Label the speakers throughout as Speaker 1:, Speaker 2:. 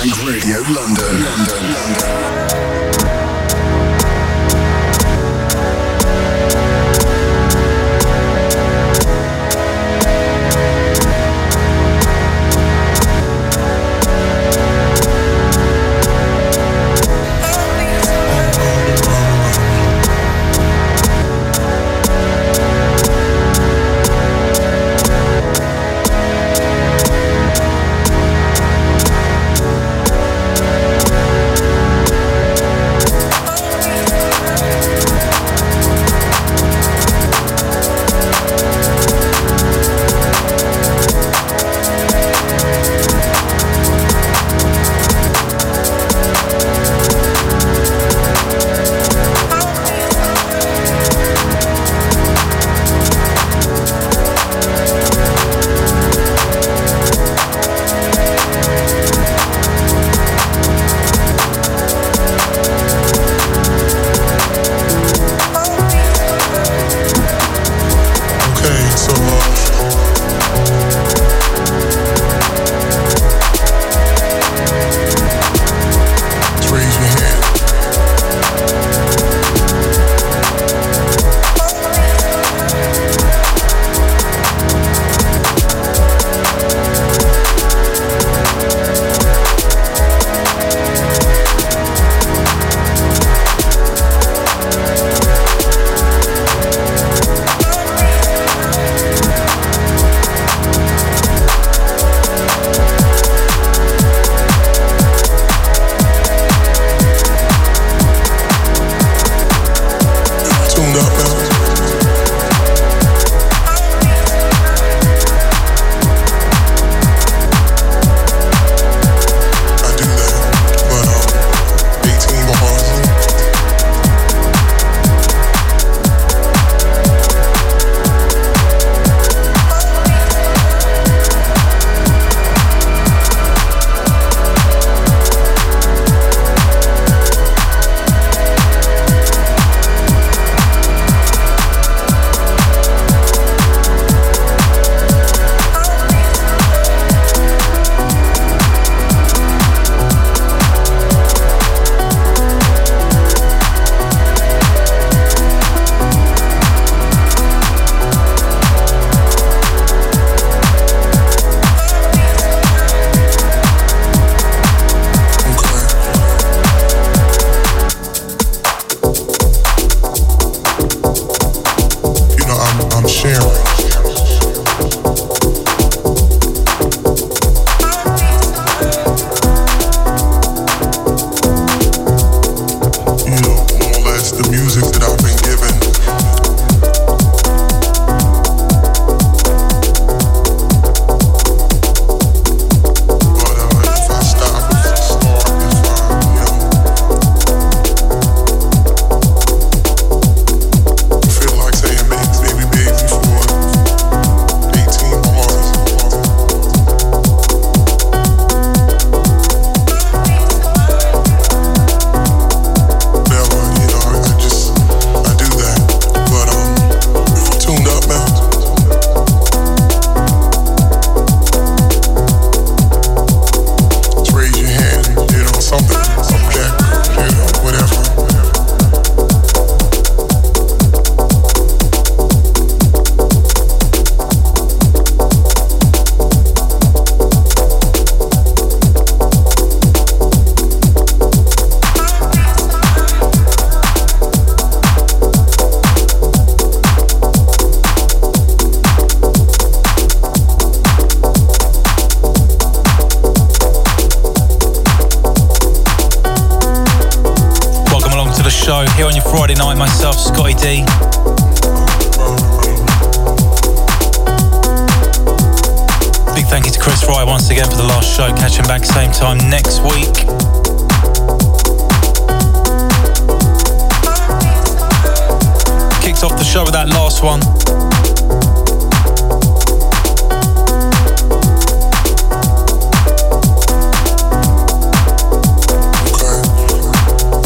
Speaker 1: Funk Radio London. London, London.
Speaker 2: D. Big thank you to Chris Fry once again for the last show. Catch him back same time next week. Kicked off the show with that last one.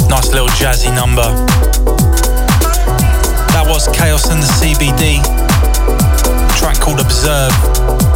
Speaker 2: Nice little jazzy number. Chaos in the CBD. track called Observe.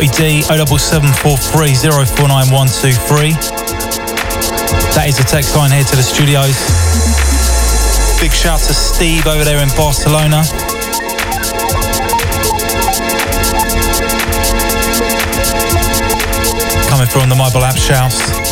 Speaker 2: Scottie D, 07743049123. That is the text line here to the studios. Big shout to Steve over there in Barcelona. Coming from the mobile app shouts.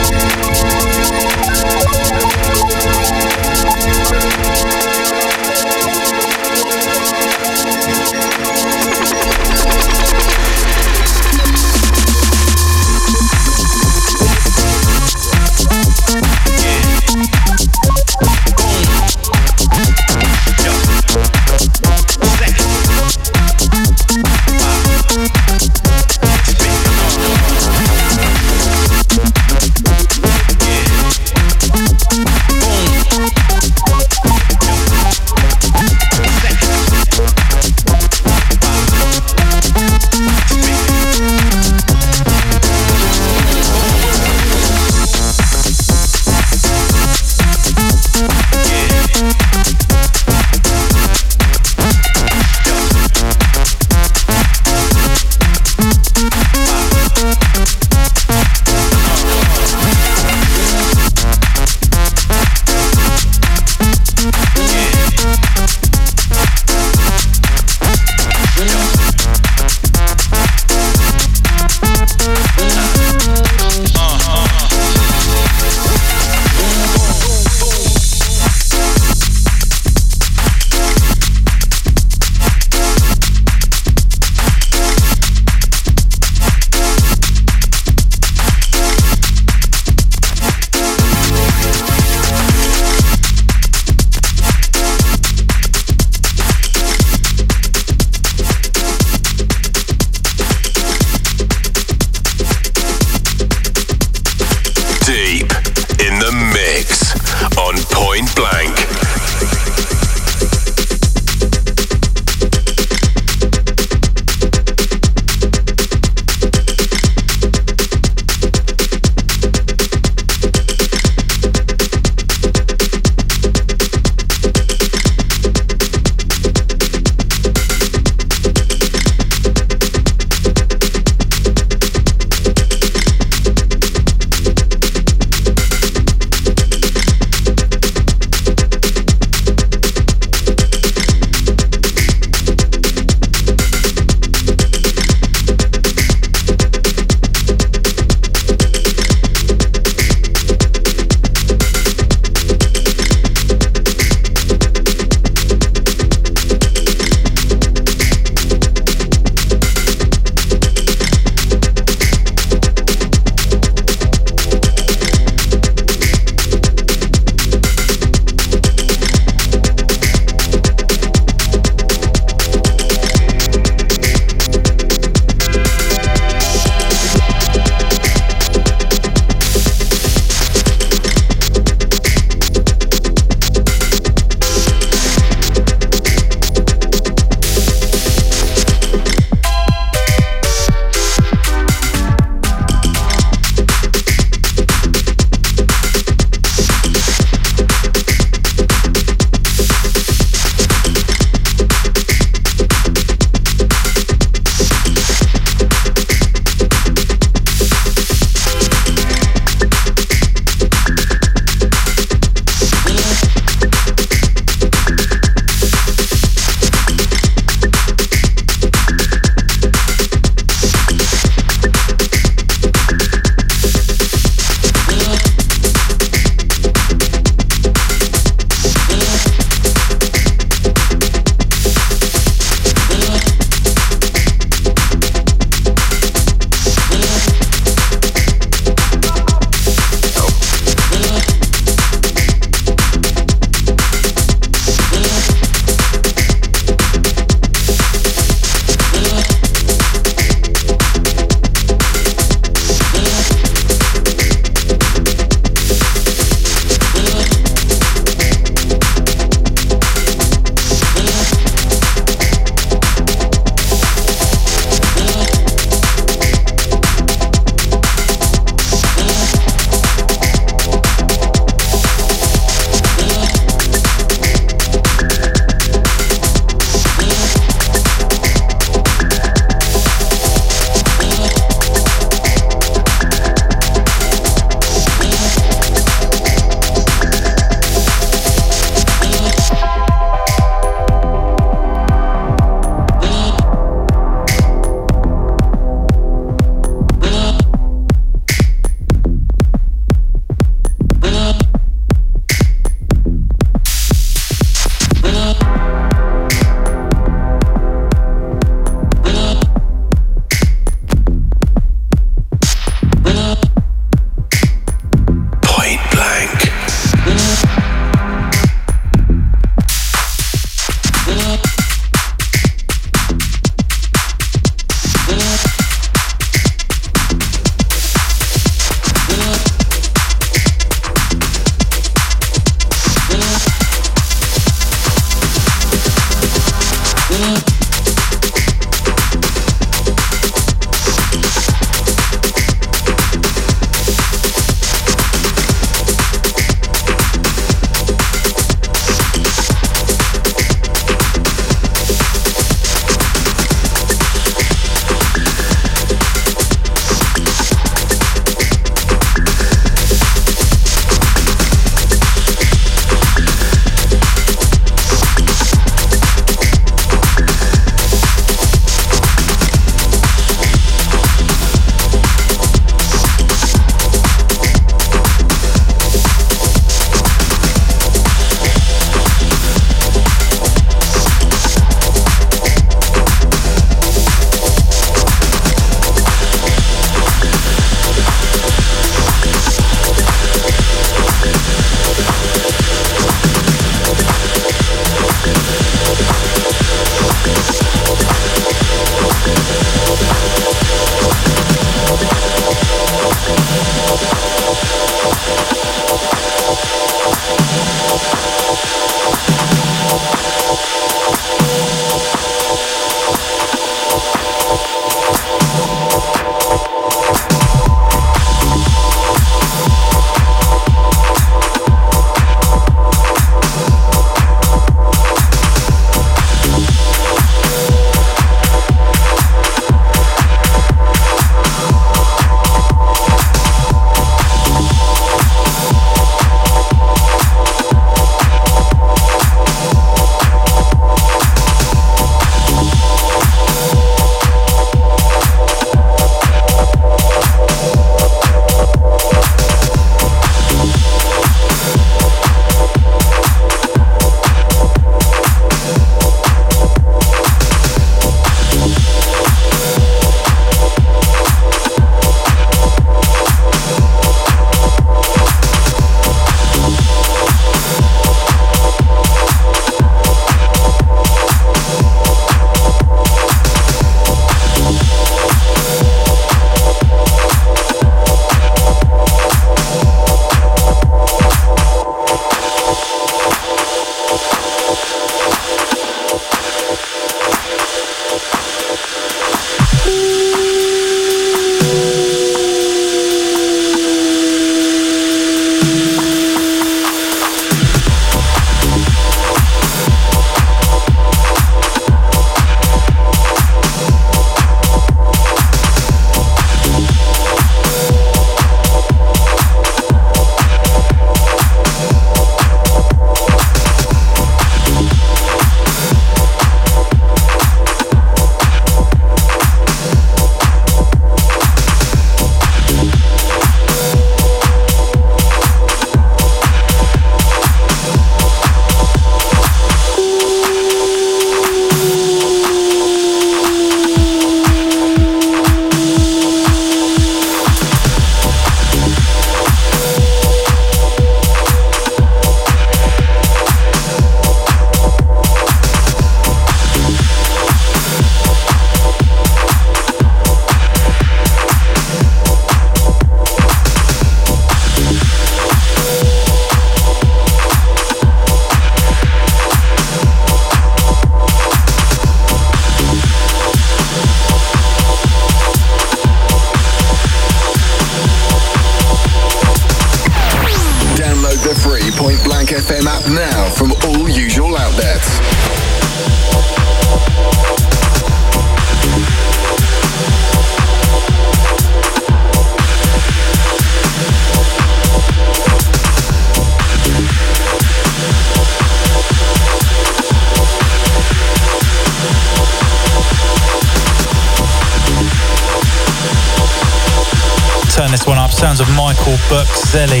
Speaker 2: Burkzelli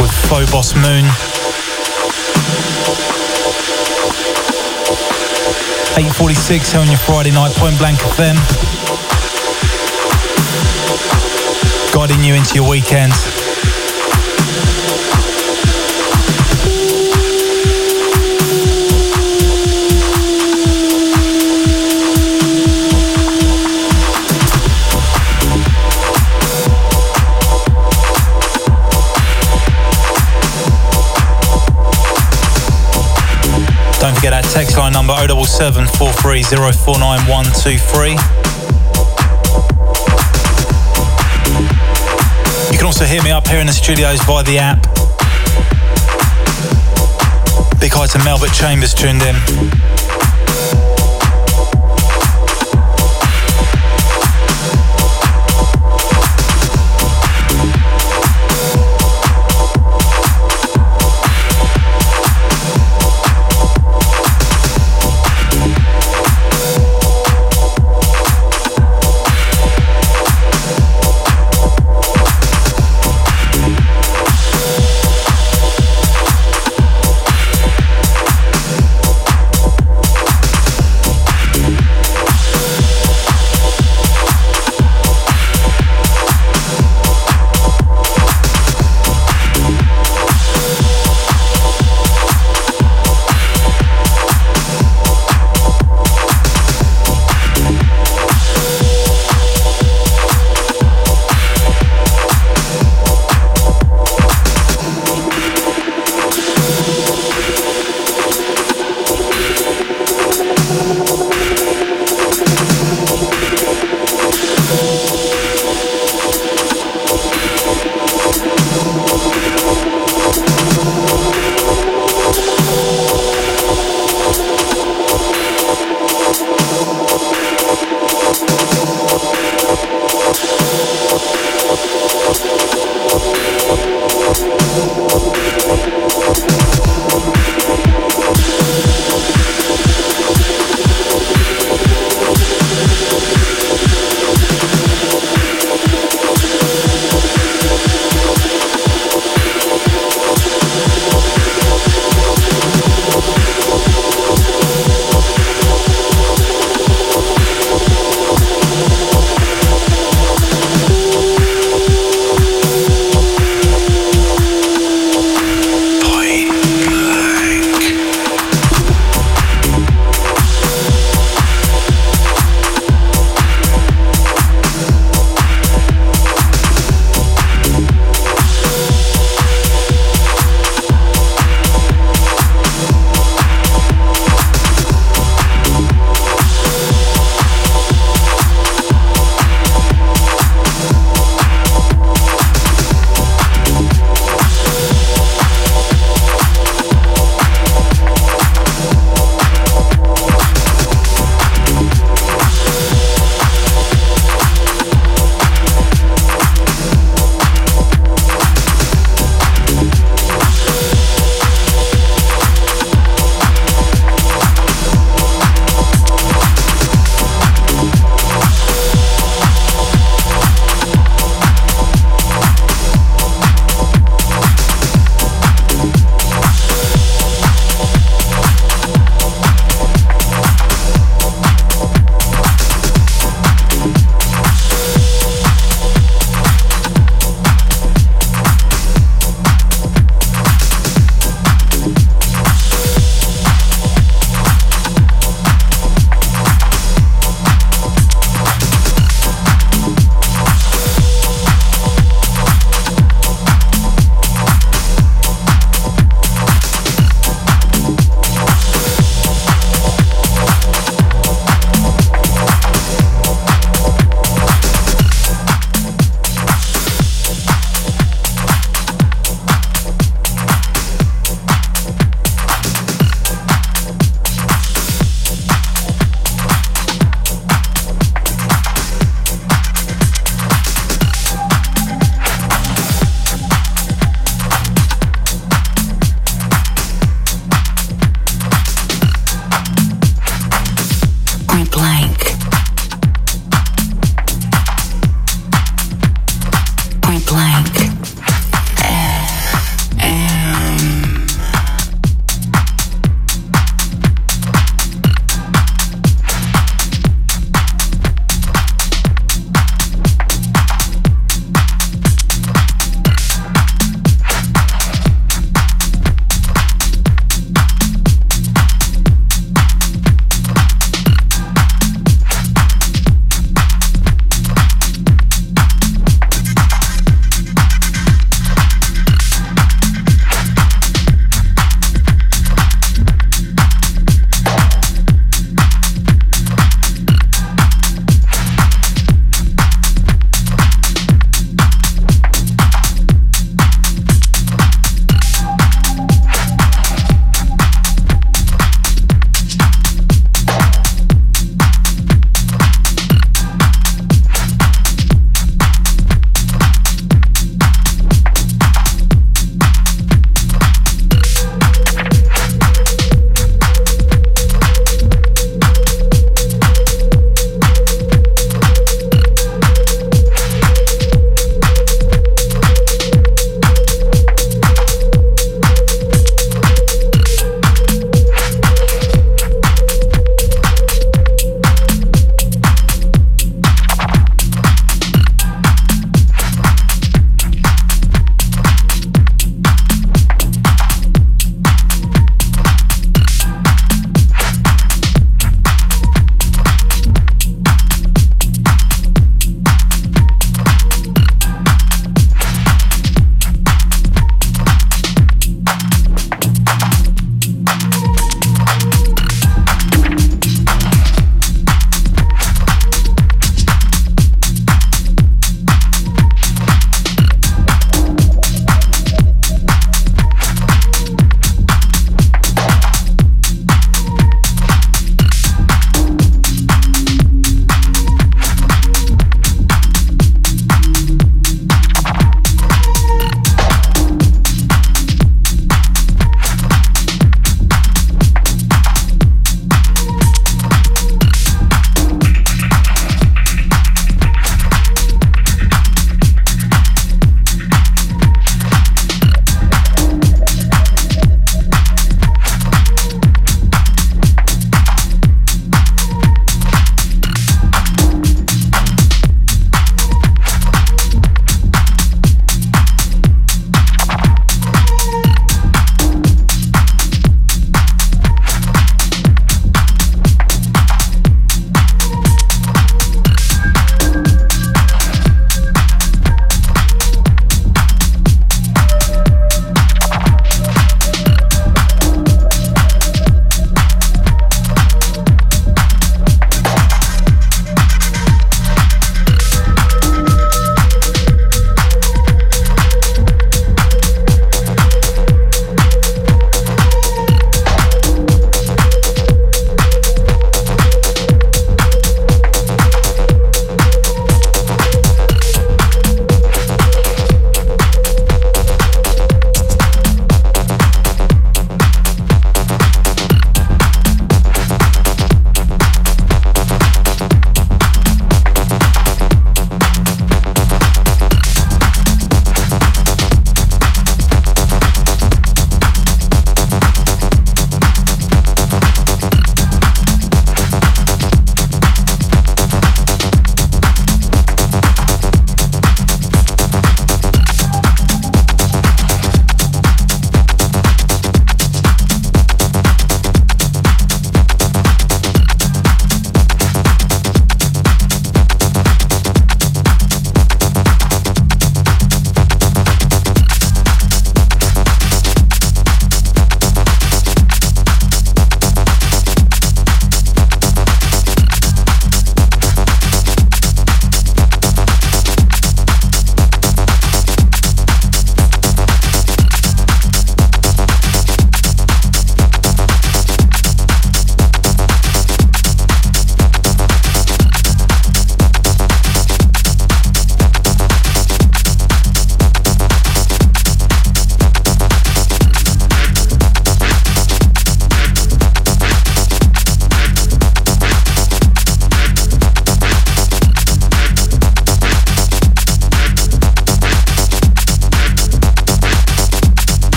Speaker 2: with Phobos Moon. 8.46 here on your Friday night, Point Blank FM. Guiding you into your weekend. 077 You can also hear me up here in the studios via the app. Big hi to Melbert Chambers tuned in.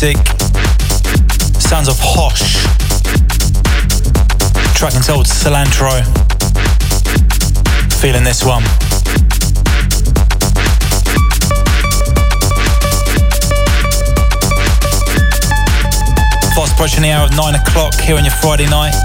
Speaker 3: Music. Sounds of Hosh. Track entitled Cilantro. Feeling this one. Fast approaching the hour of 9 o'clock here on your Friday night.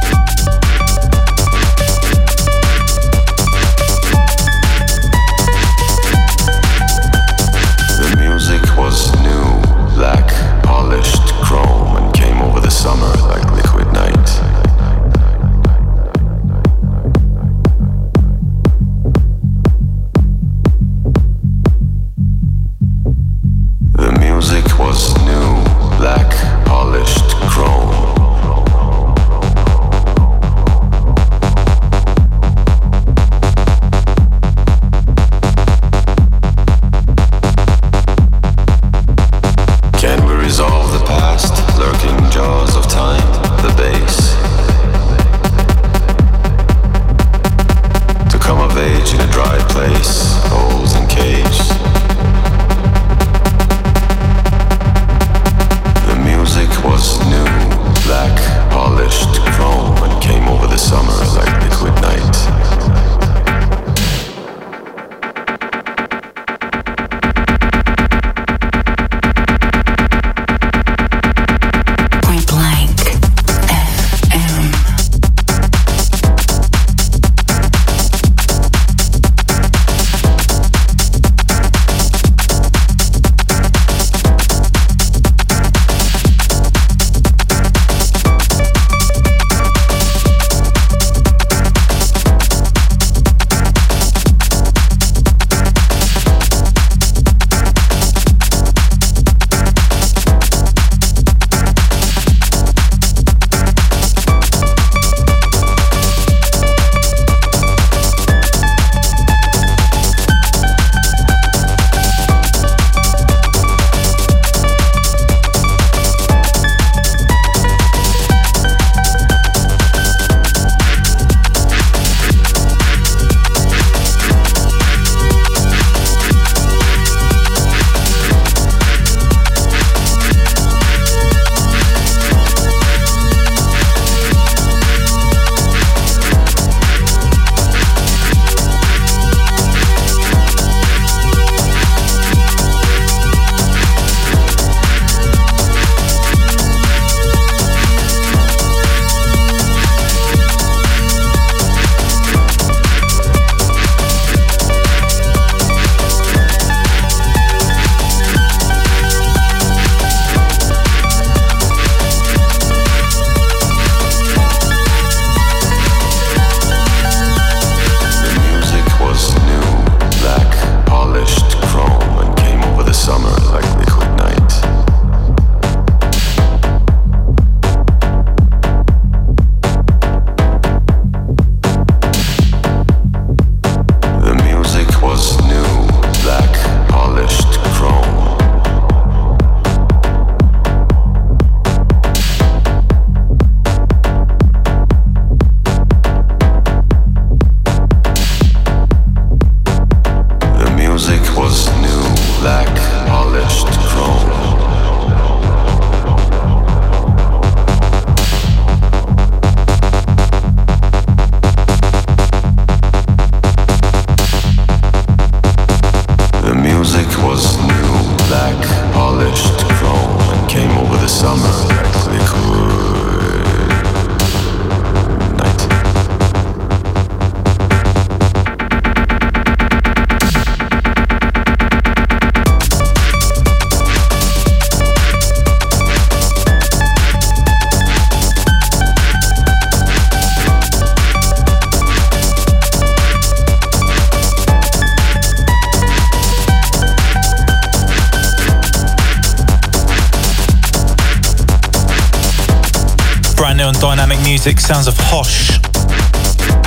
Speaker 2: Music, sounds of Hosh.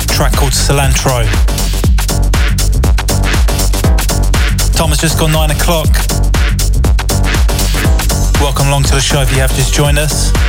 Speaker 2: Track called Cilantro. Tom has just gone nine o'clock. Welcome along to the show if you have just joined us.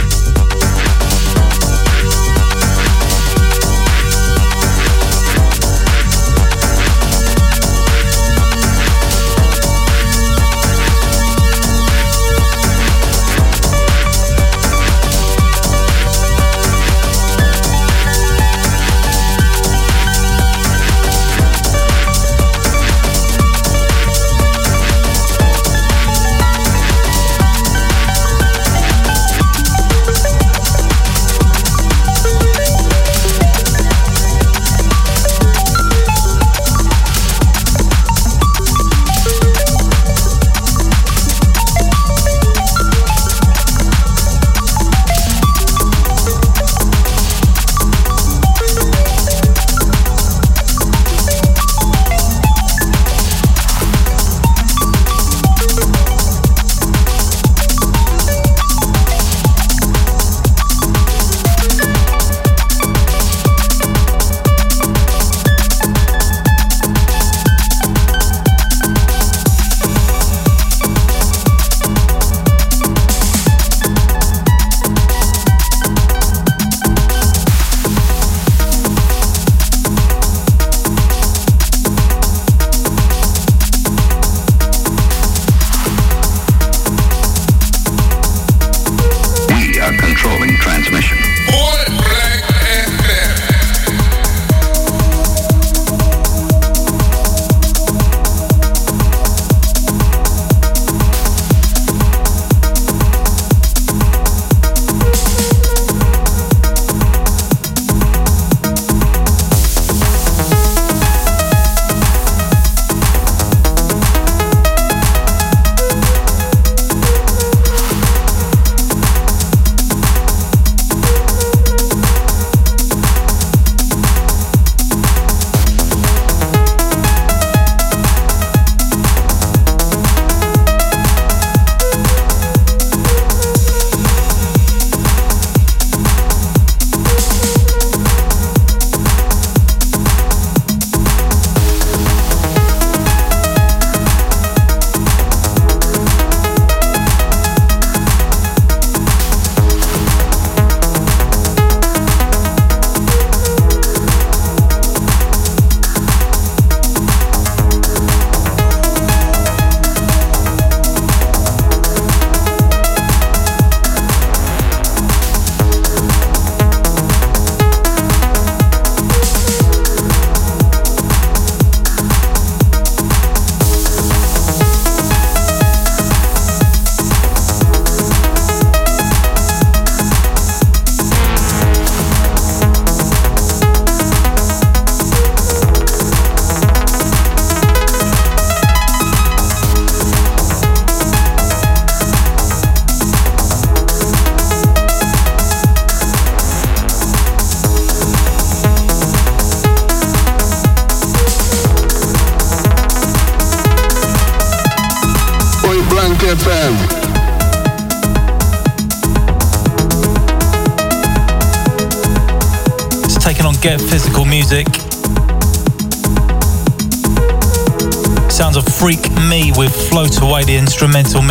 Speaker 2: Away the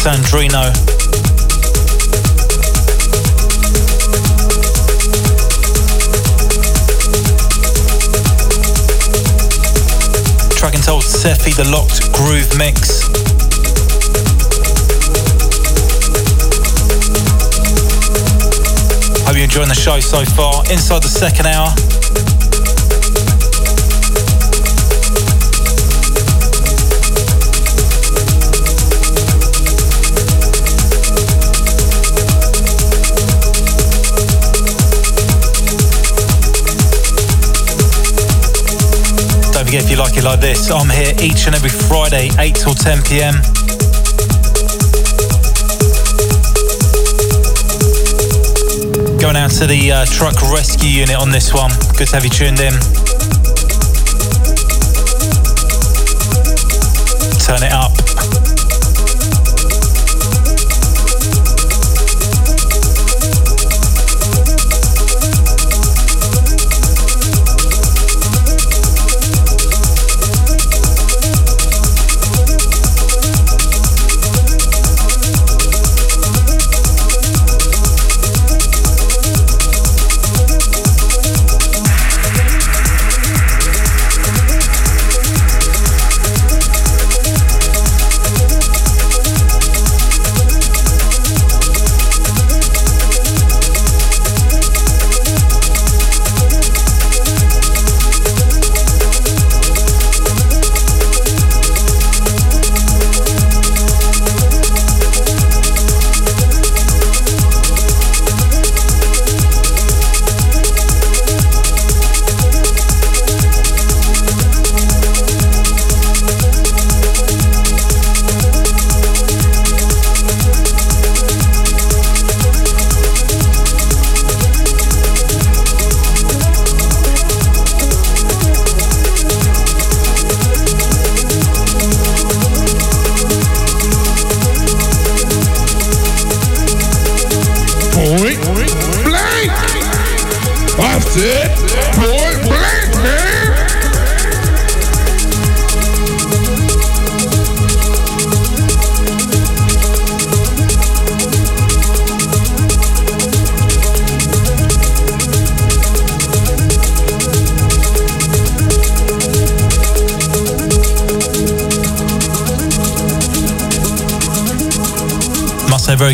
Speaker 2: Sandrino. Track entitled Sethi the Locked Groove Mix. Hope you're enjoying the show so far. Inside the second hour, you like this. I'm here each and every Friday, 8 till 10 pm. Going out to the uh, truck rescue unit on this one. Good to have you tuned in. Turn it up.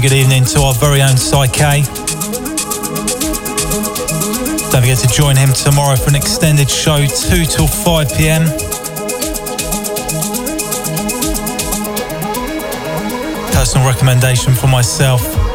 Speaker 2: Good evening to our very own Psyche. Don't forget to join him tomorrow for an extended show, 2 till 5 pm. Personal recommendation for myself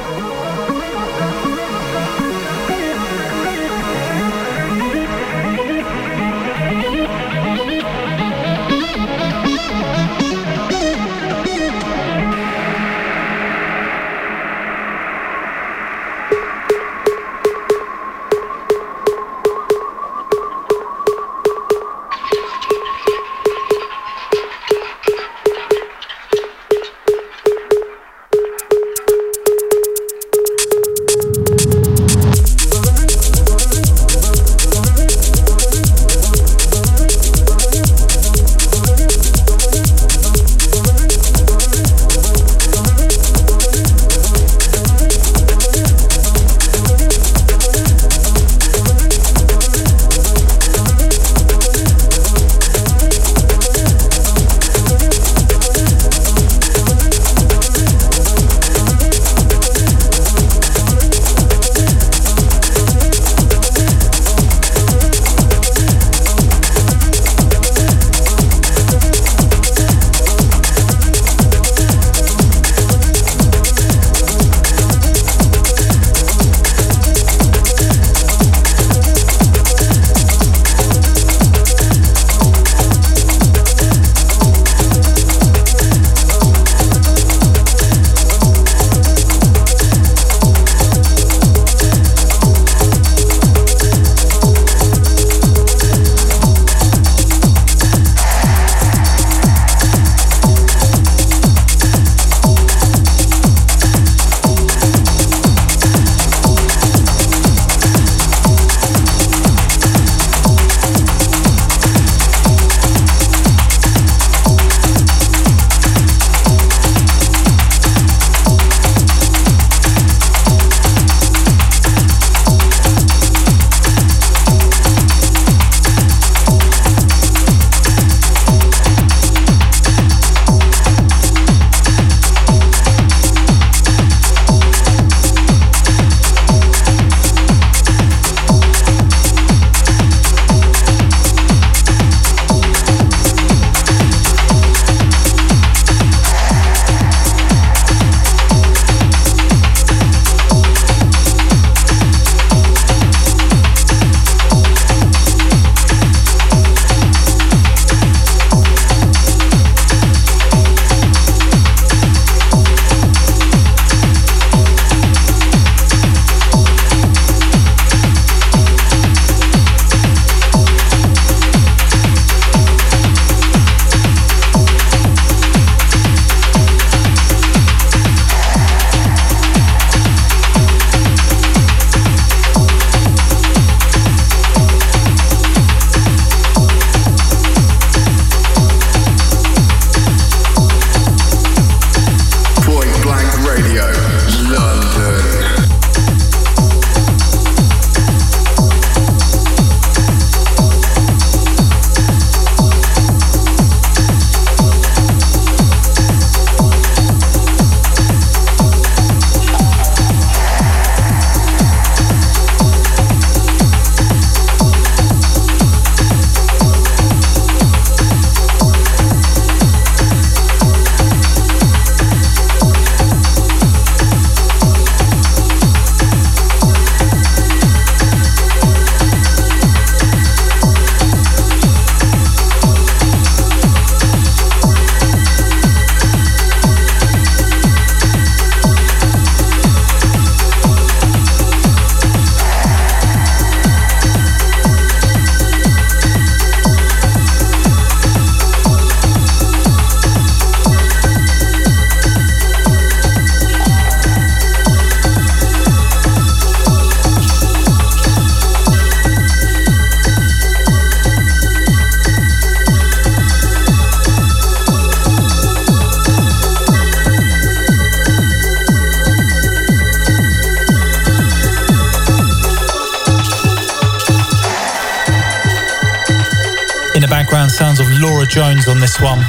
Speaker 2: Jones on this one.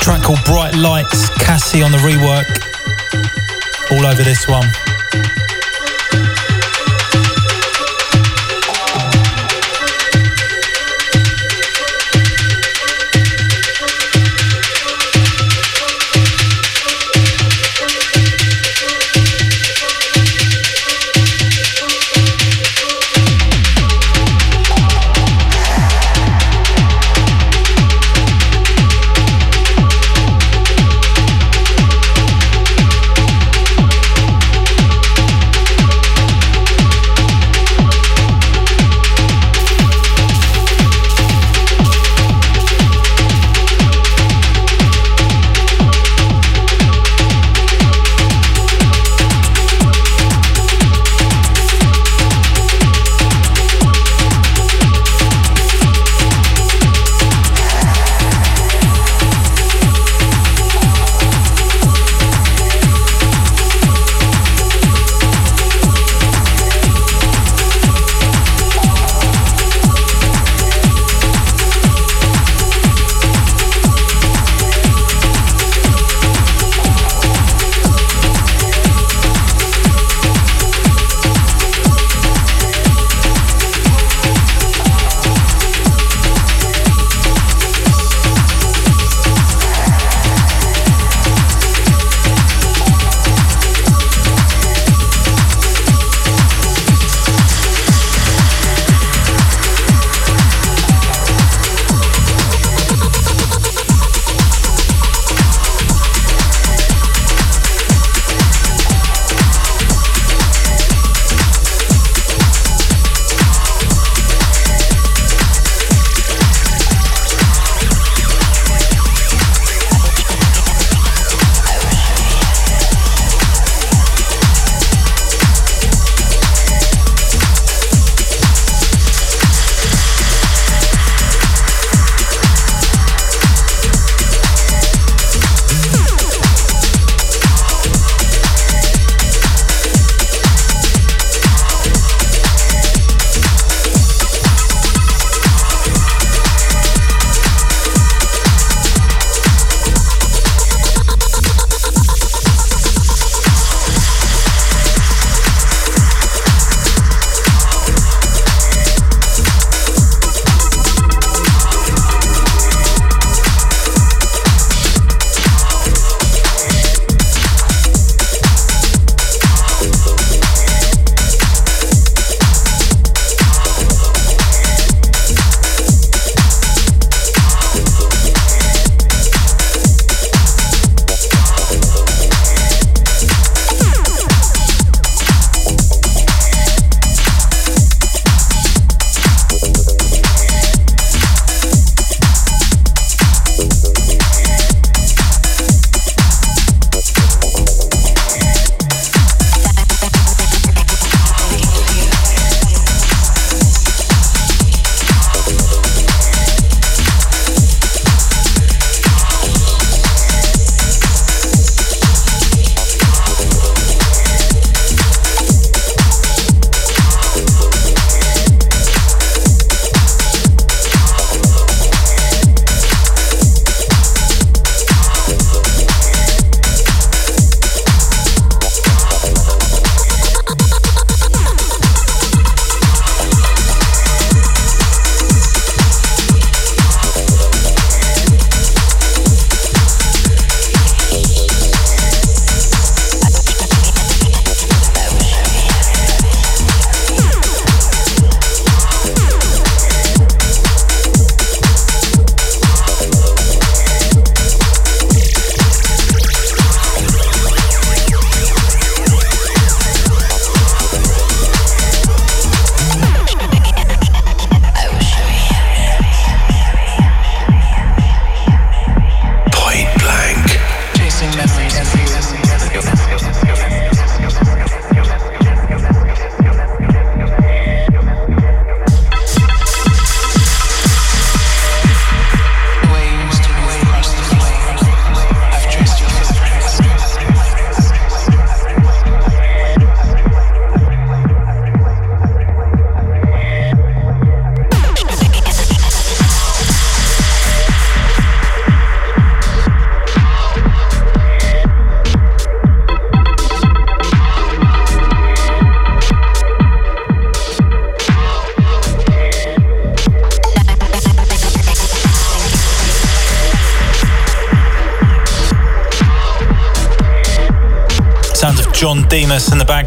Speaker 2: track called Bright Lights, Cassie on the rework. All over this one.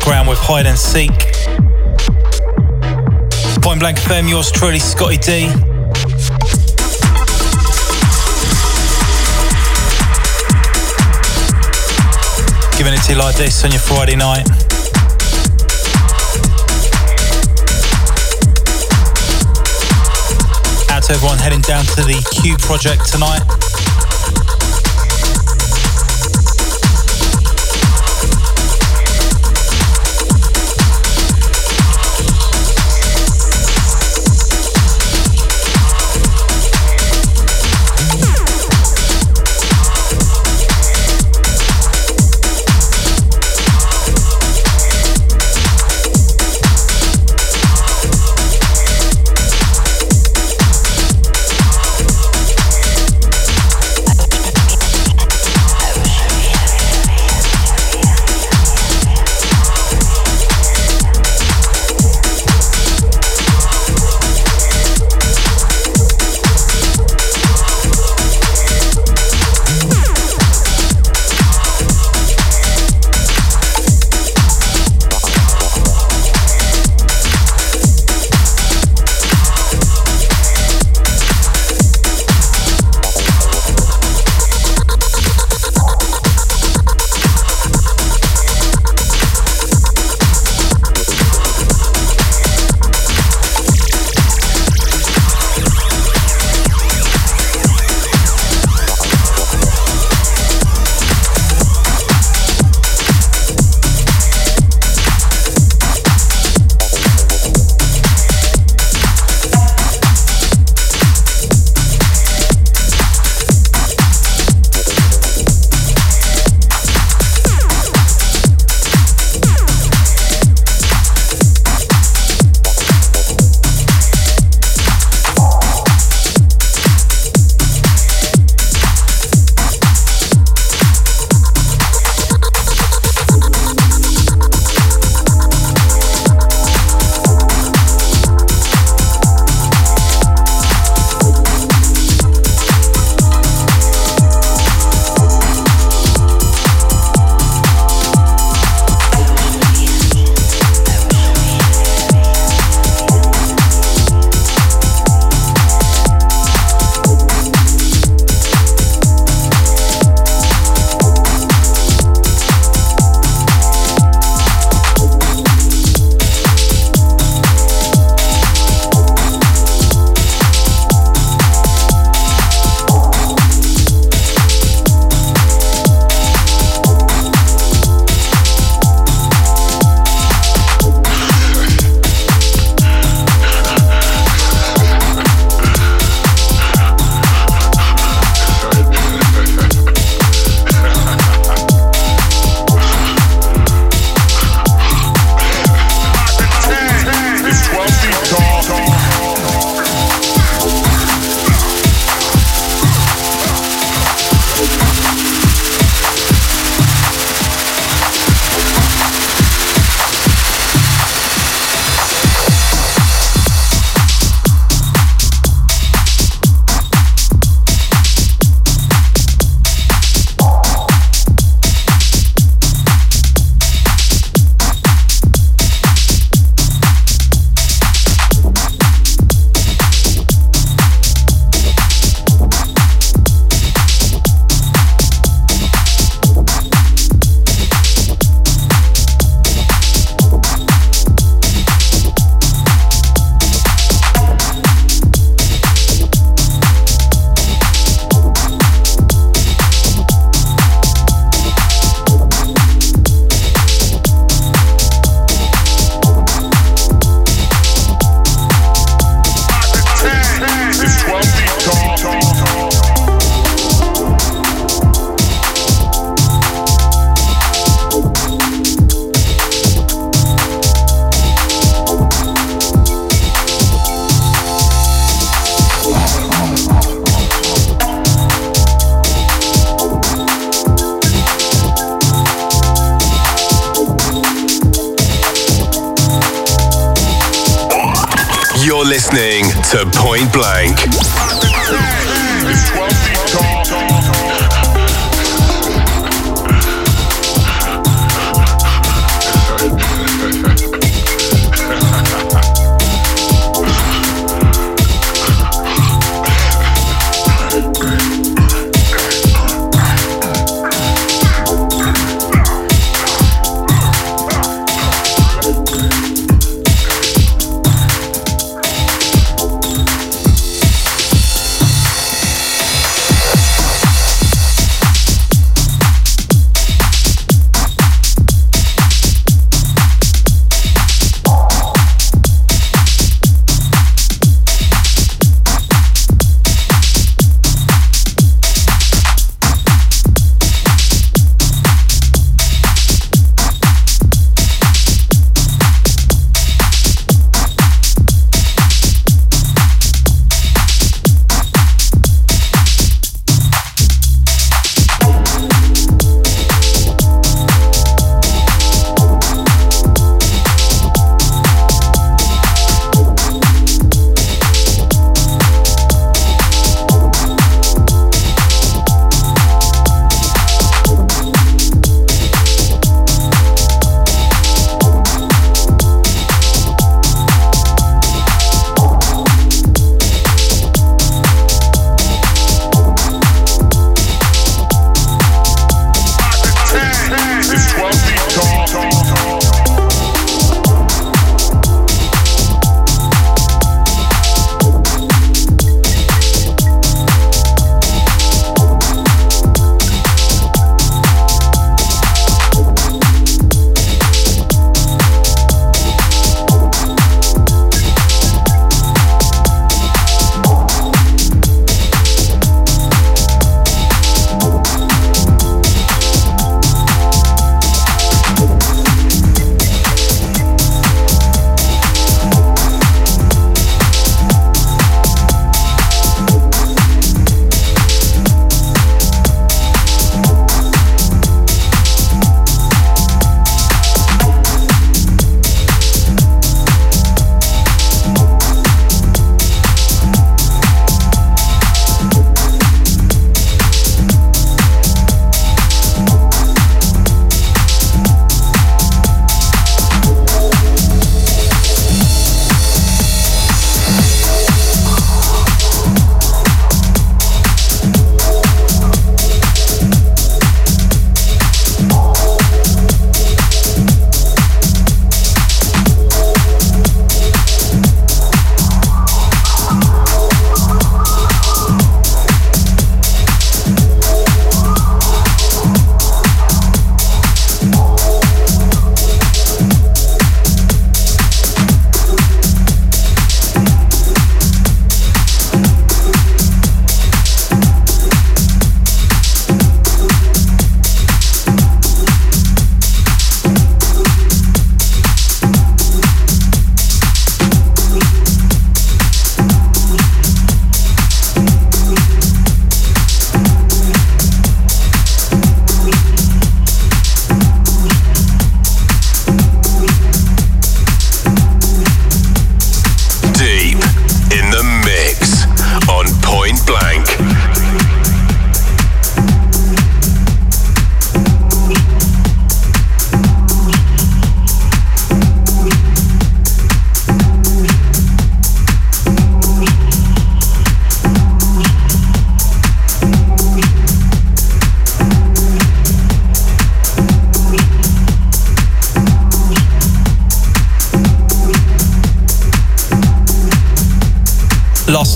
Speaker 2: Background with Hide and Seek. Point Blank FM, yours truly, Scottie D. Giving it to you like this on your Friday night. Out to everyone heading down to the Q project tonight.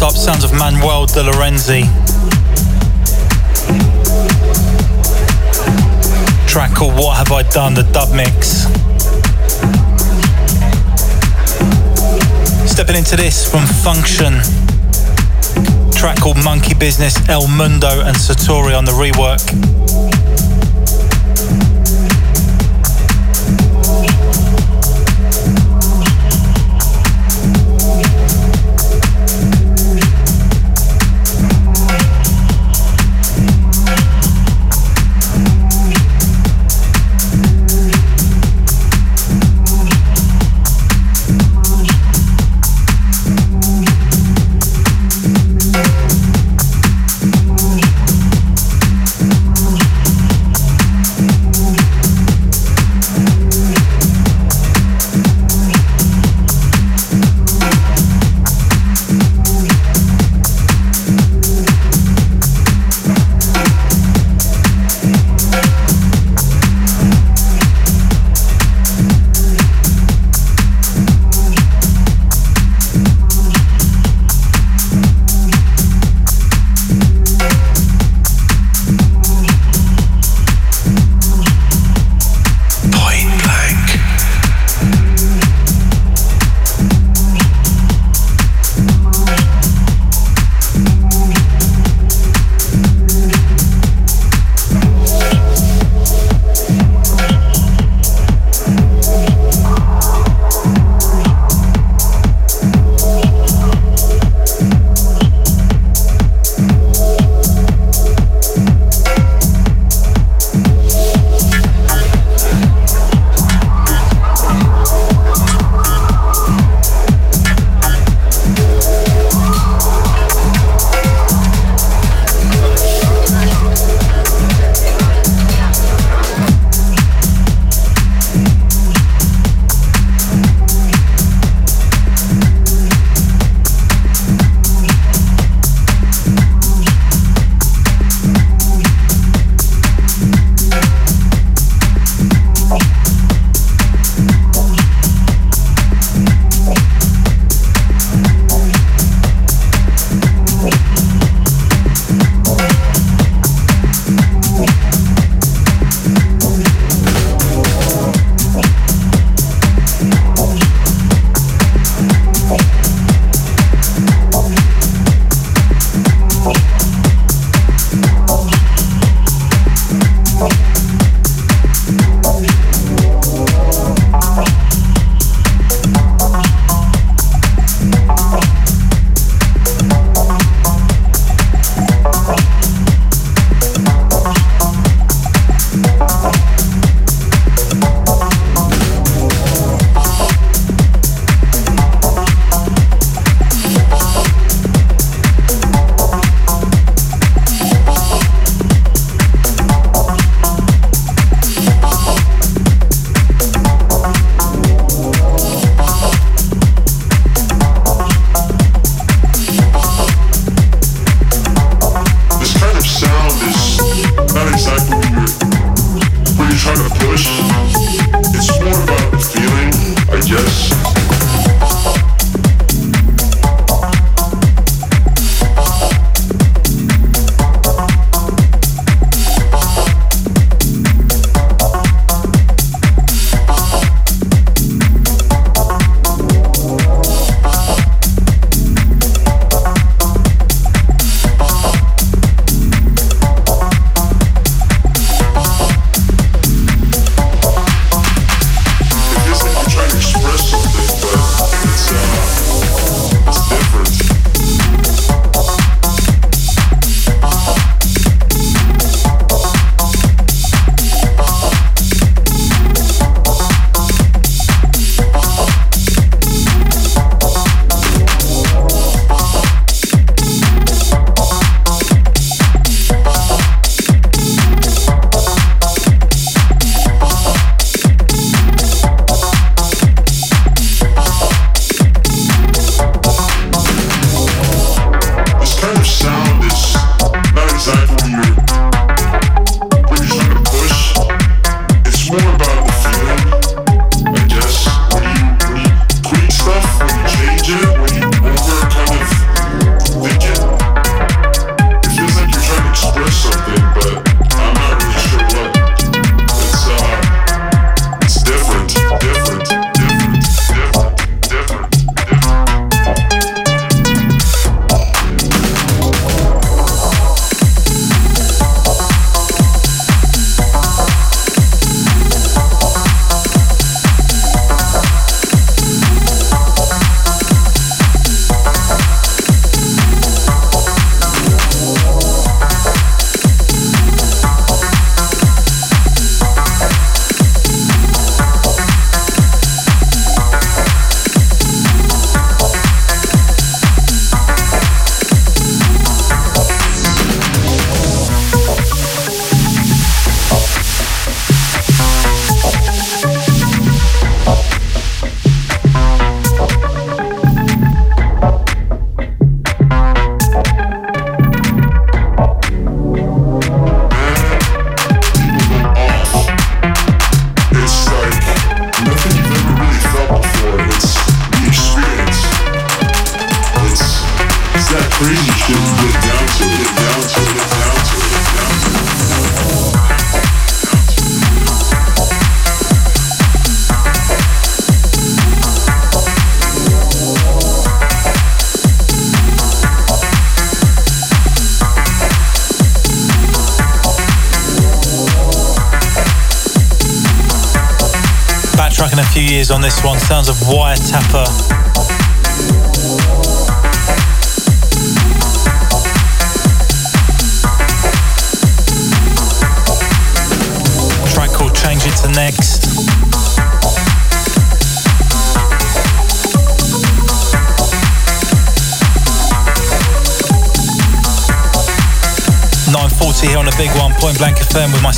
Speaker 2: Last up, sounds of Manuel De Lorenzi. Track called What Have I Done, the dub mix. Stepping into this from Function. Track called Monkey Business, El Mundo and Satori on the rework.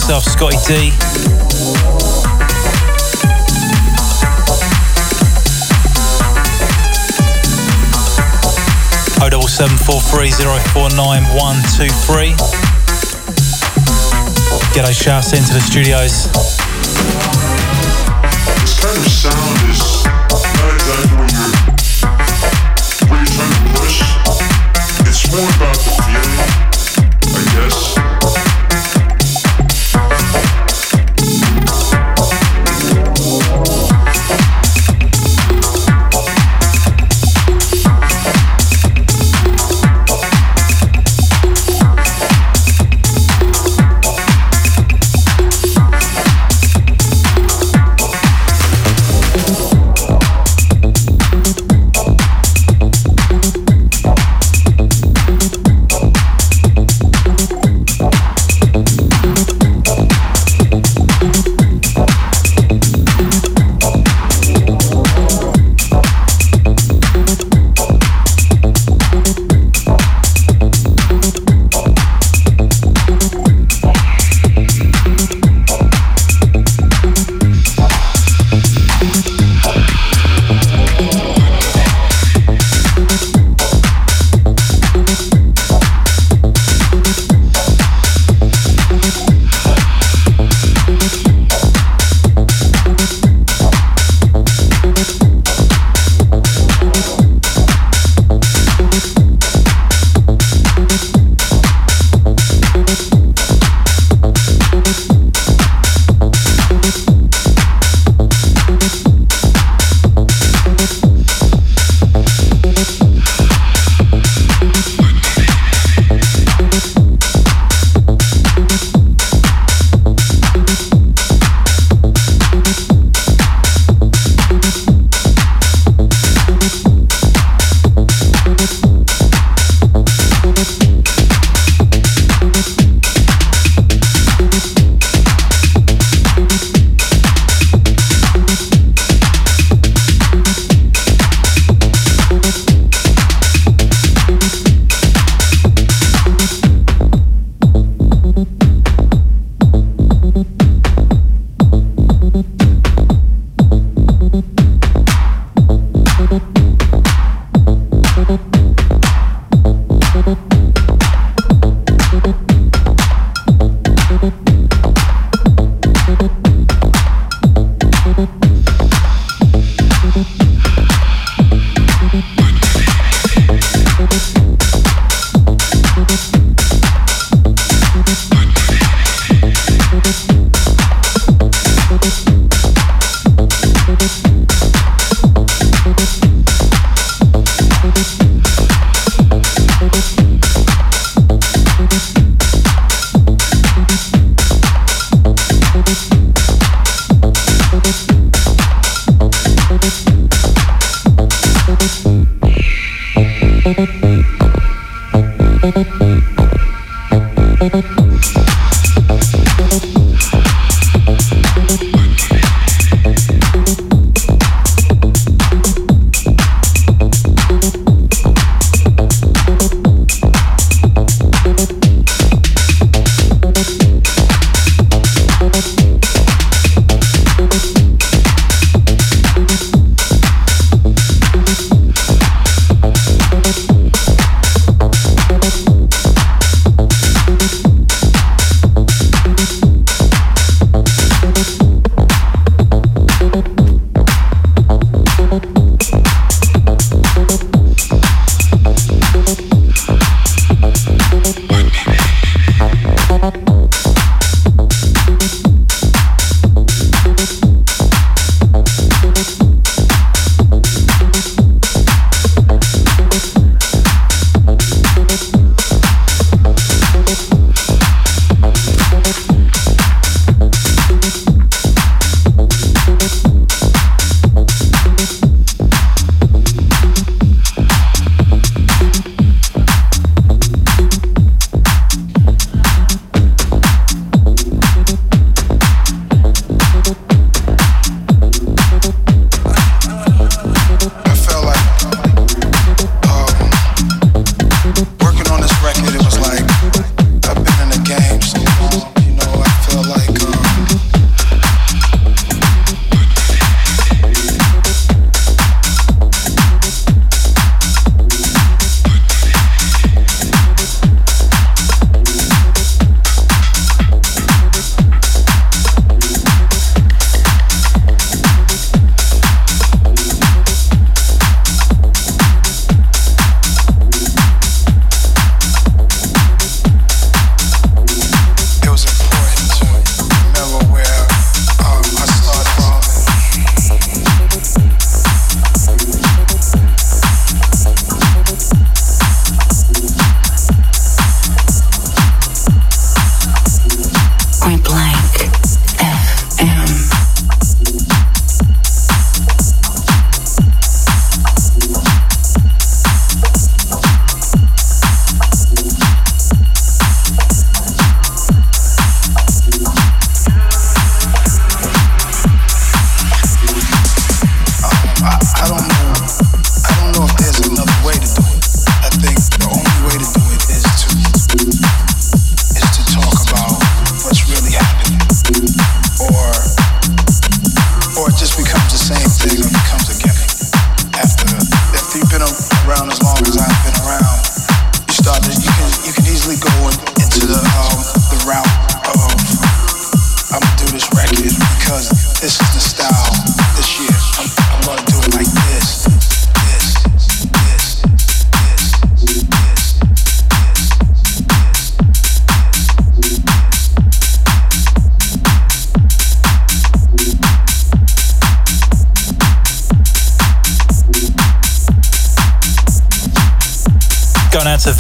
Speaker 2: Myself, Scottie D. 0743049 Get those shouts into the studios.
Speaker 4: This kind of sound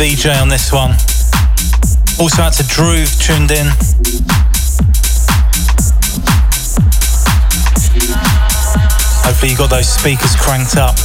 Speaker 2: VJ on this one. Also out to Drew tuned in. Hopefully you got those speakers cranked up.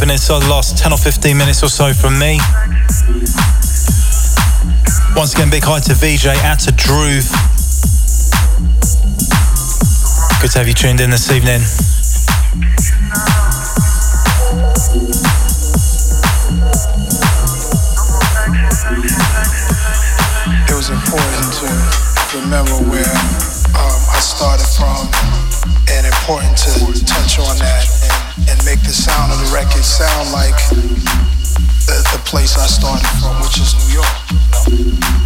Speaker 2: So the last 10 or 15 minutes or so from me. Once again, big hi to VJ, out to Drew. Good to have you tuned in this evening.
Speaker 5: It was important to remember where um, I started from and important to touch on that the sound of the record sound like the, the place I started from, which is New York.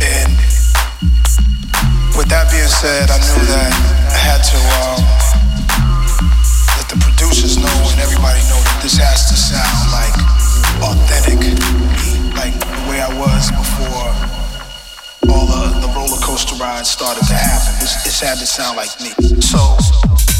Speaker 5: And with that being said, I knew that I had to um, let the producers know and everybody know that this has to sound like authentic, like the way I was before all the, the roller coaster rides started to happen. This, this had to sound like me. So.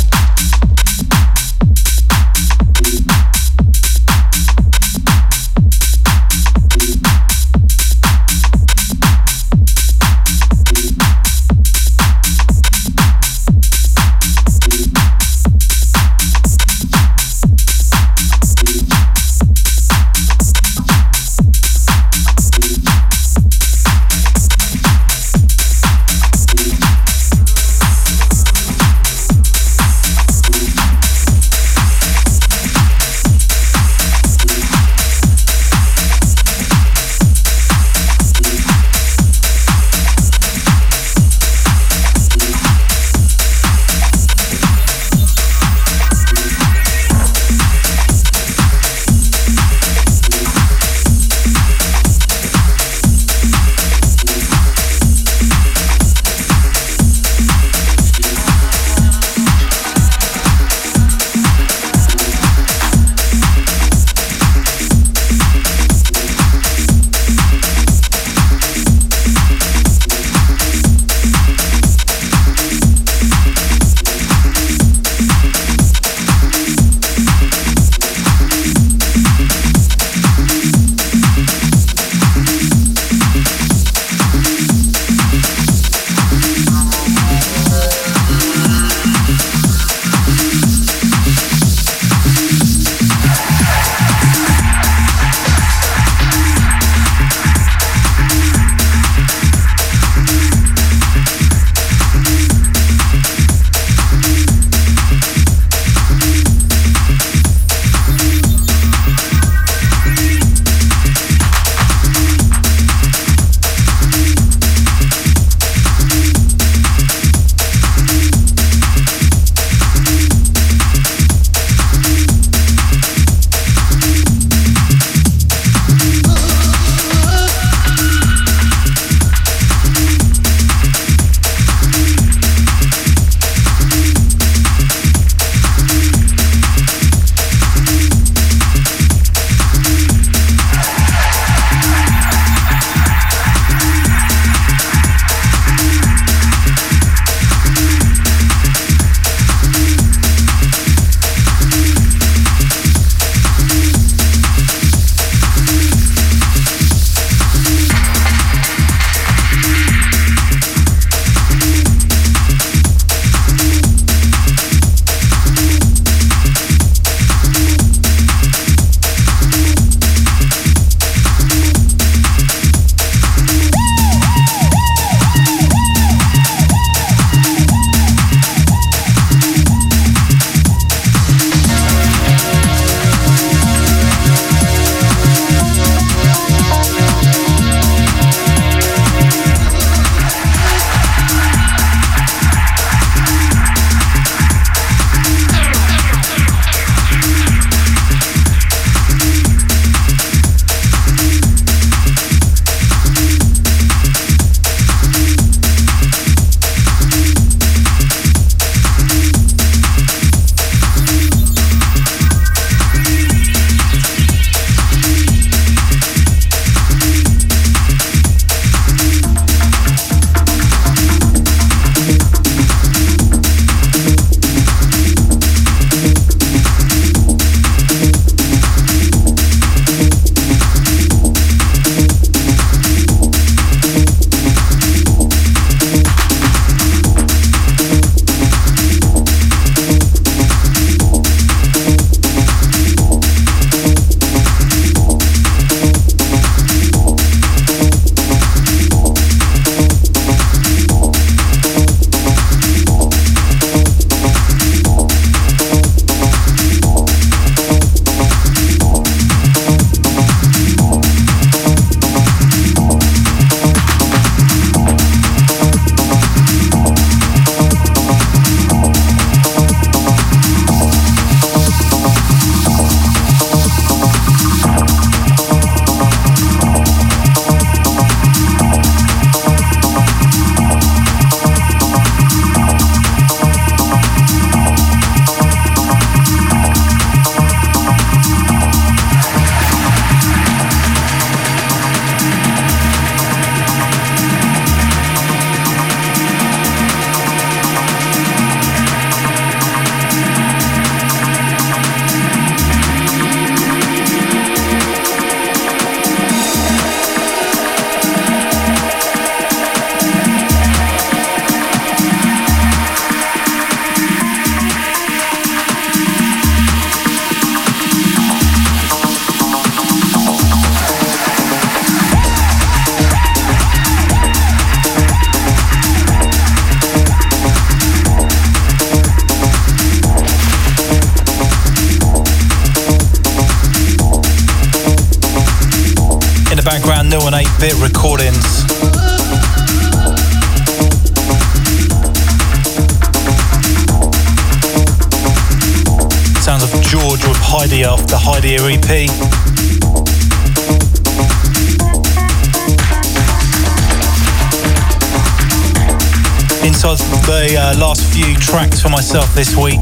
Speaker 2: this week.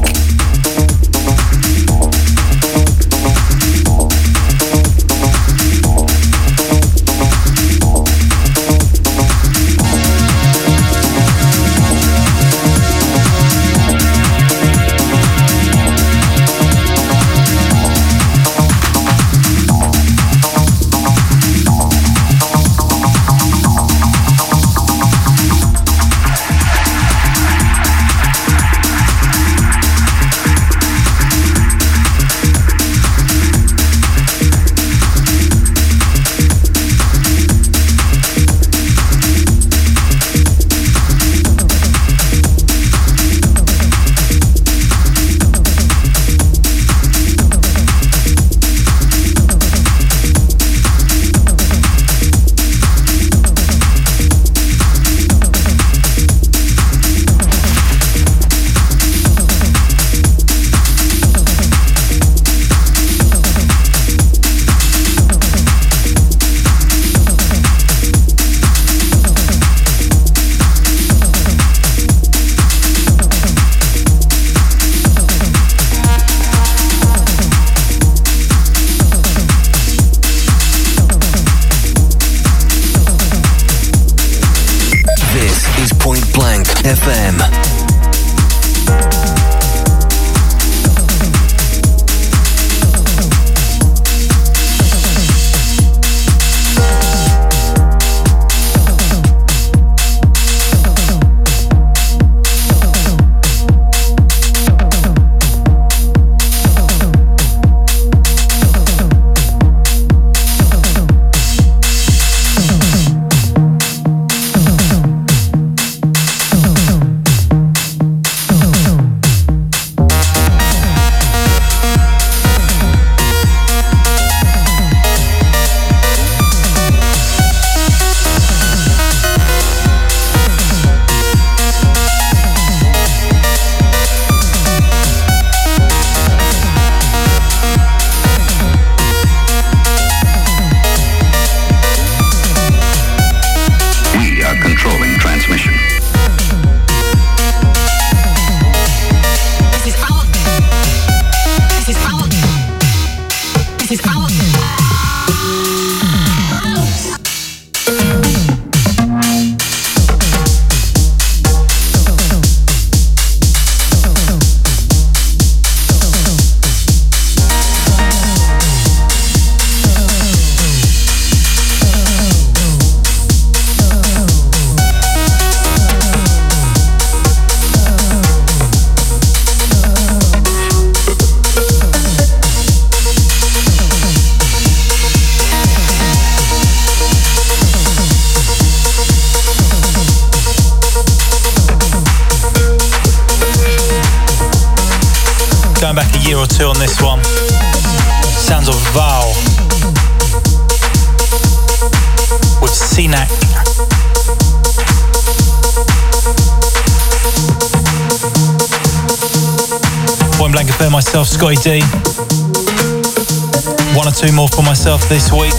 Speaker 2: this week.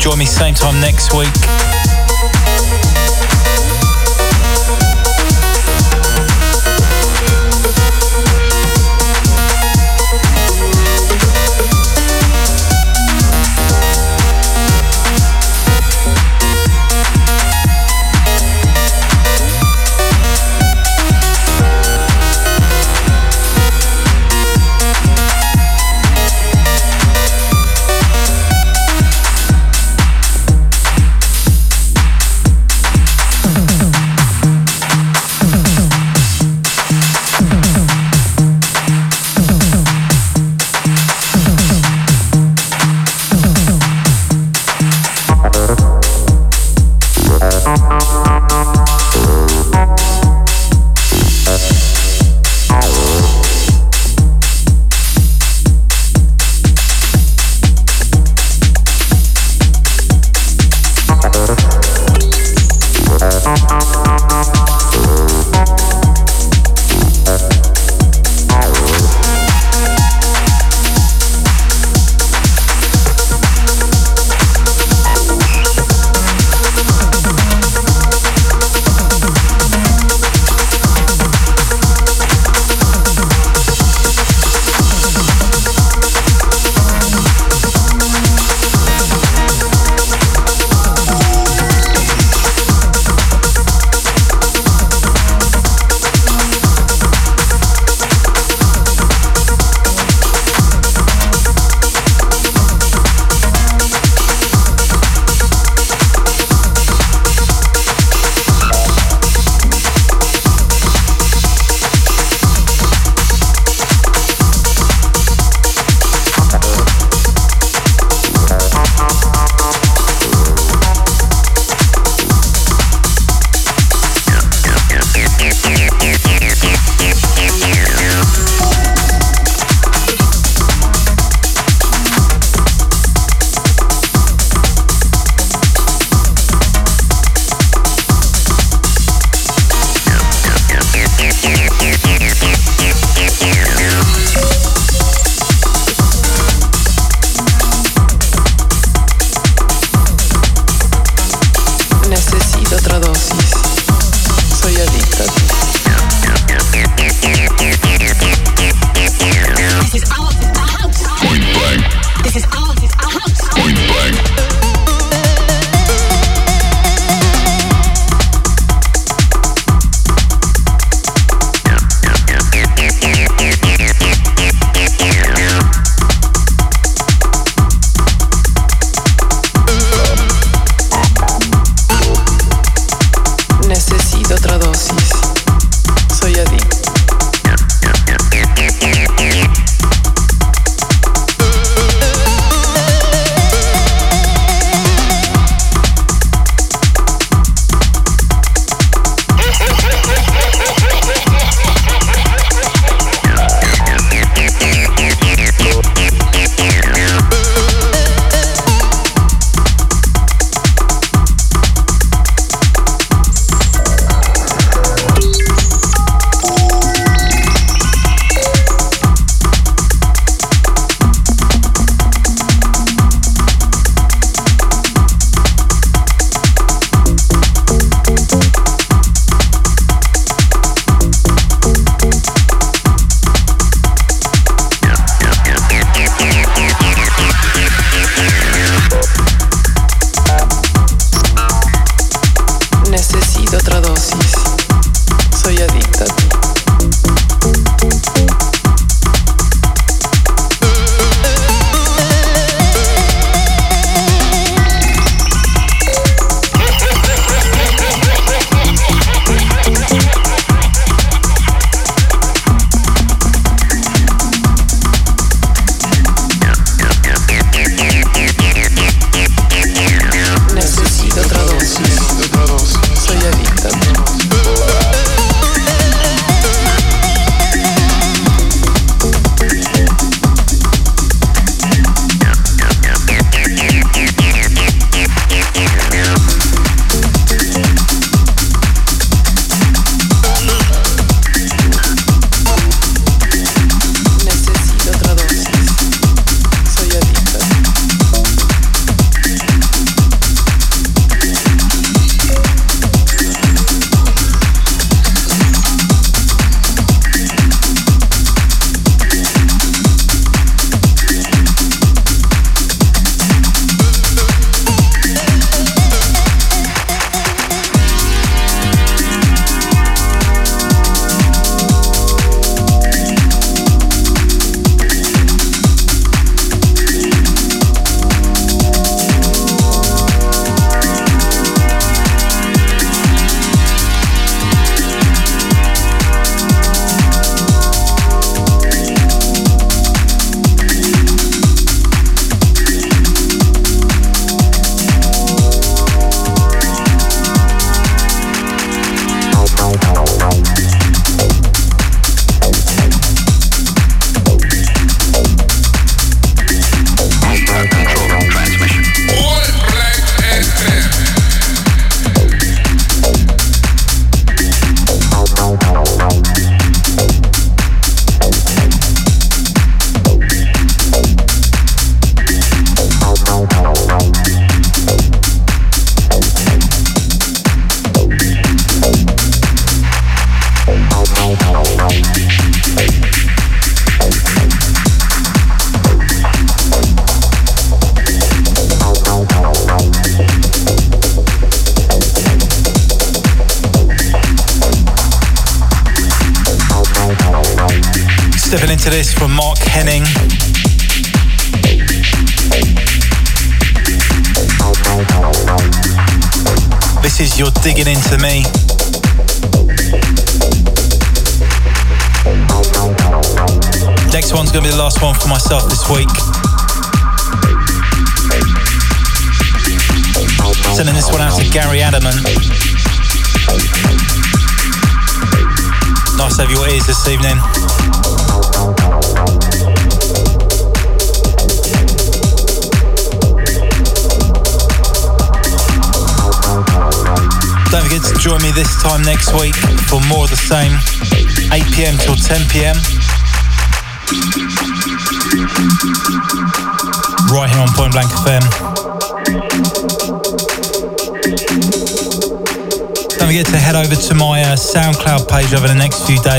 Speaker 2: Join me same time next week.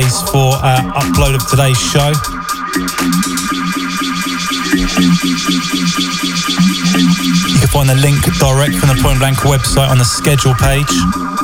Speaker 2: Days for uh, upload of today's show. You can find the link direct from the Point Blank website on the schedule page.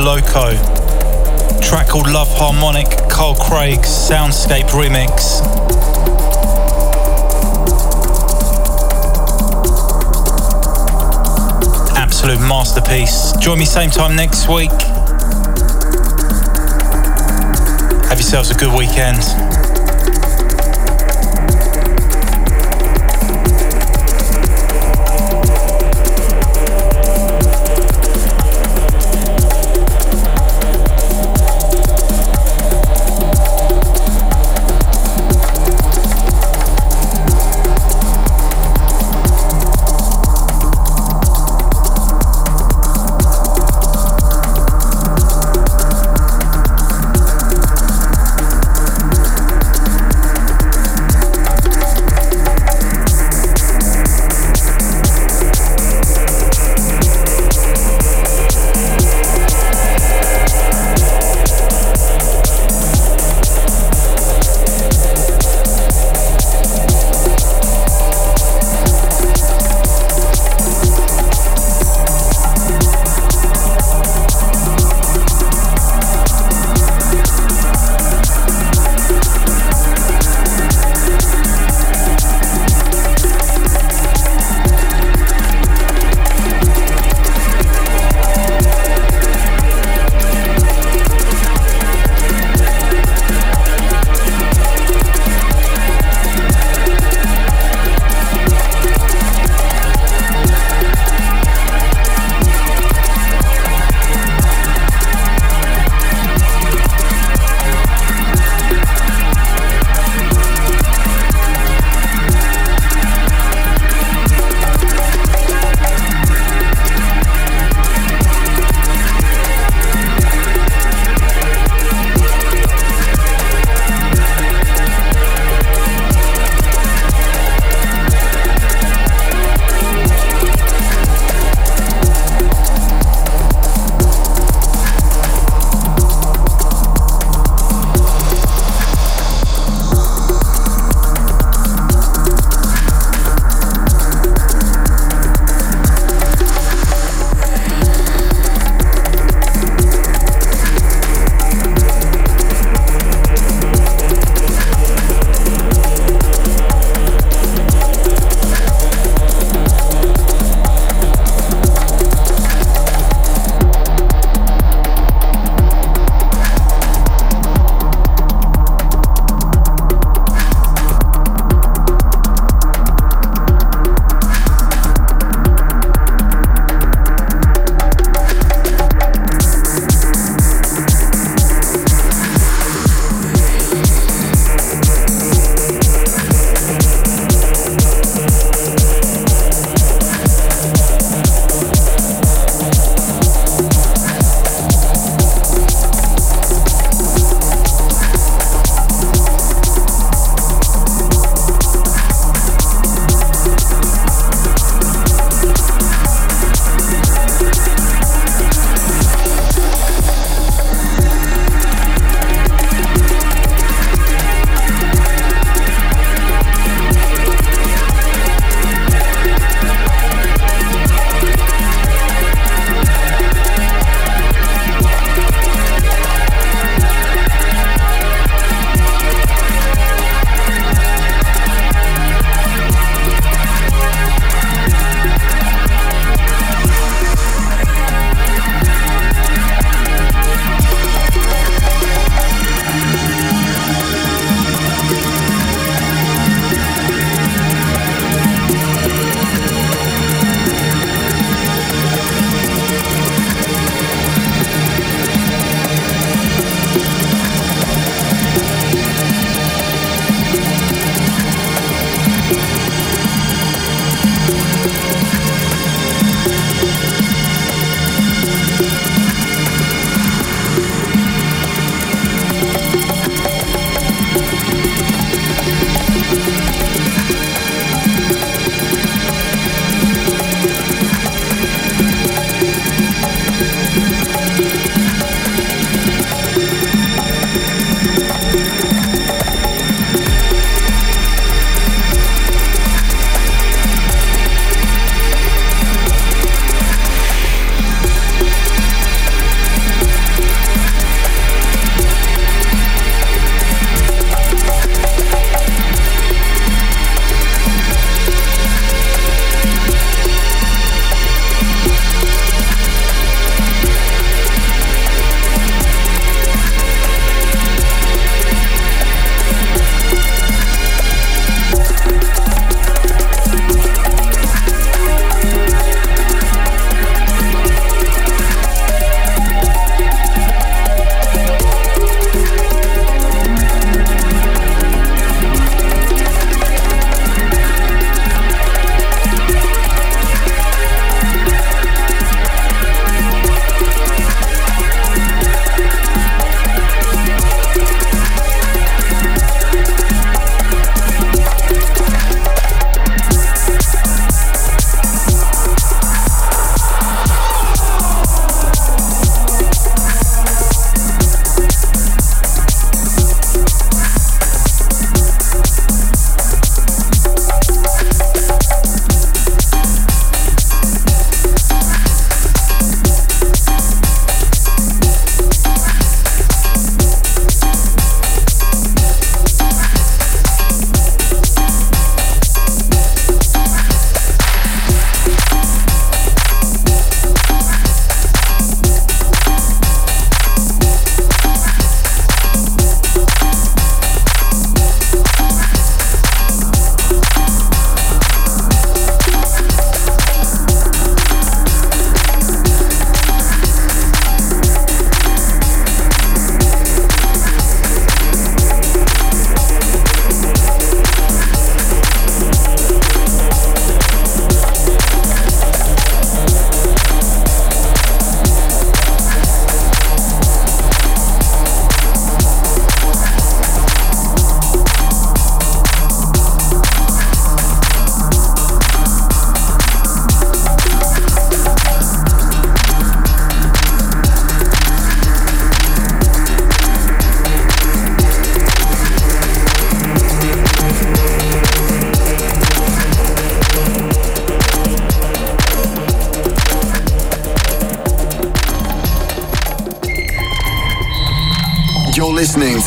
Speaker 2: Loco. Track called Love Harmonic, Carl Craig's Soundscape Remix. Absolute masterpiece. Join me same time next week. Have yourselves a good weekend.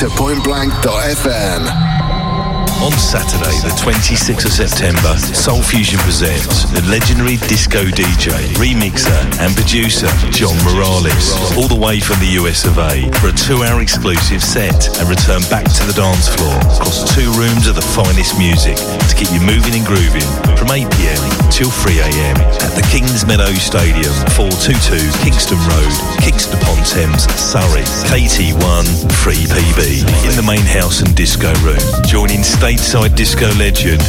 Speaker 1: To pointblank.fm.
Speaker 6: On Saturday, the 26th of September, Soul Fusion presents the legendary disco DJ, remixer and producer John Morales, all the way from the US of A, for a two-hour exclusive set and return back to the dance floor across two rooms of the finest music to keep you moving and grooving from 8pm till 3am at the Kings Meadow Stadium, 422 Kingston Road, Kingston upon Thames, Surrey, KT1 3PB, in the main house and disco room. Joining stateside disco legend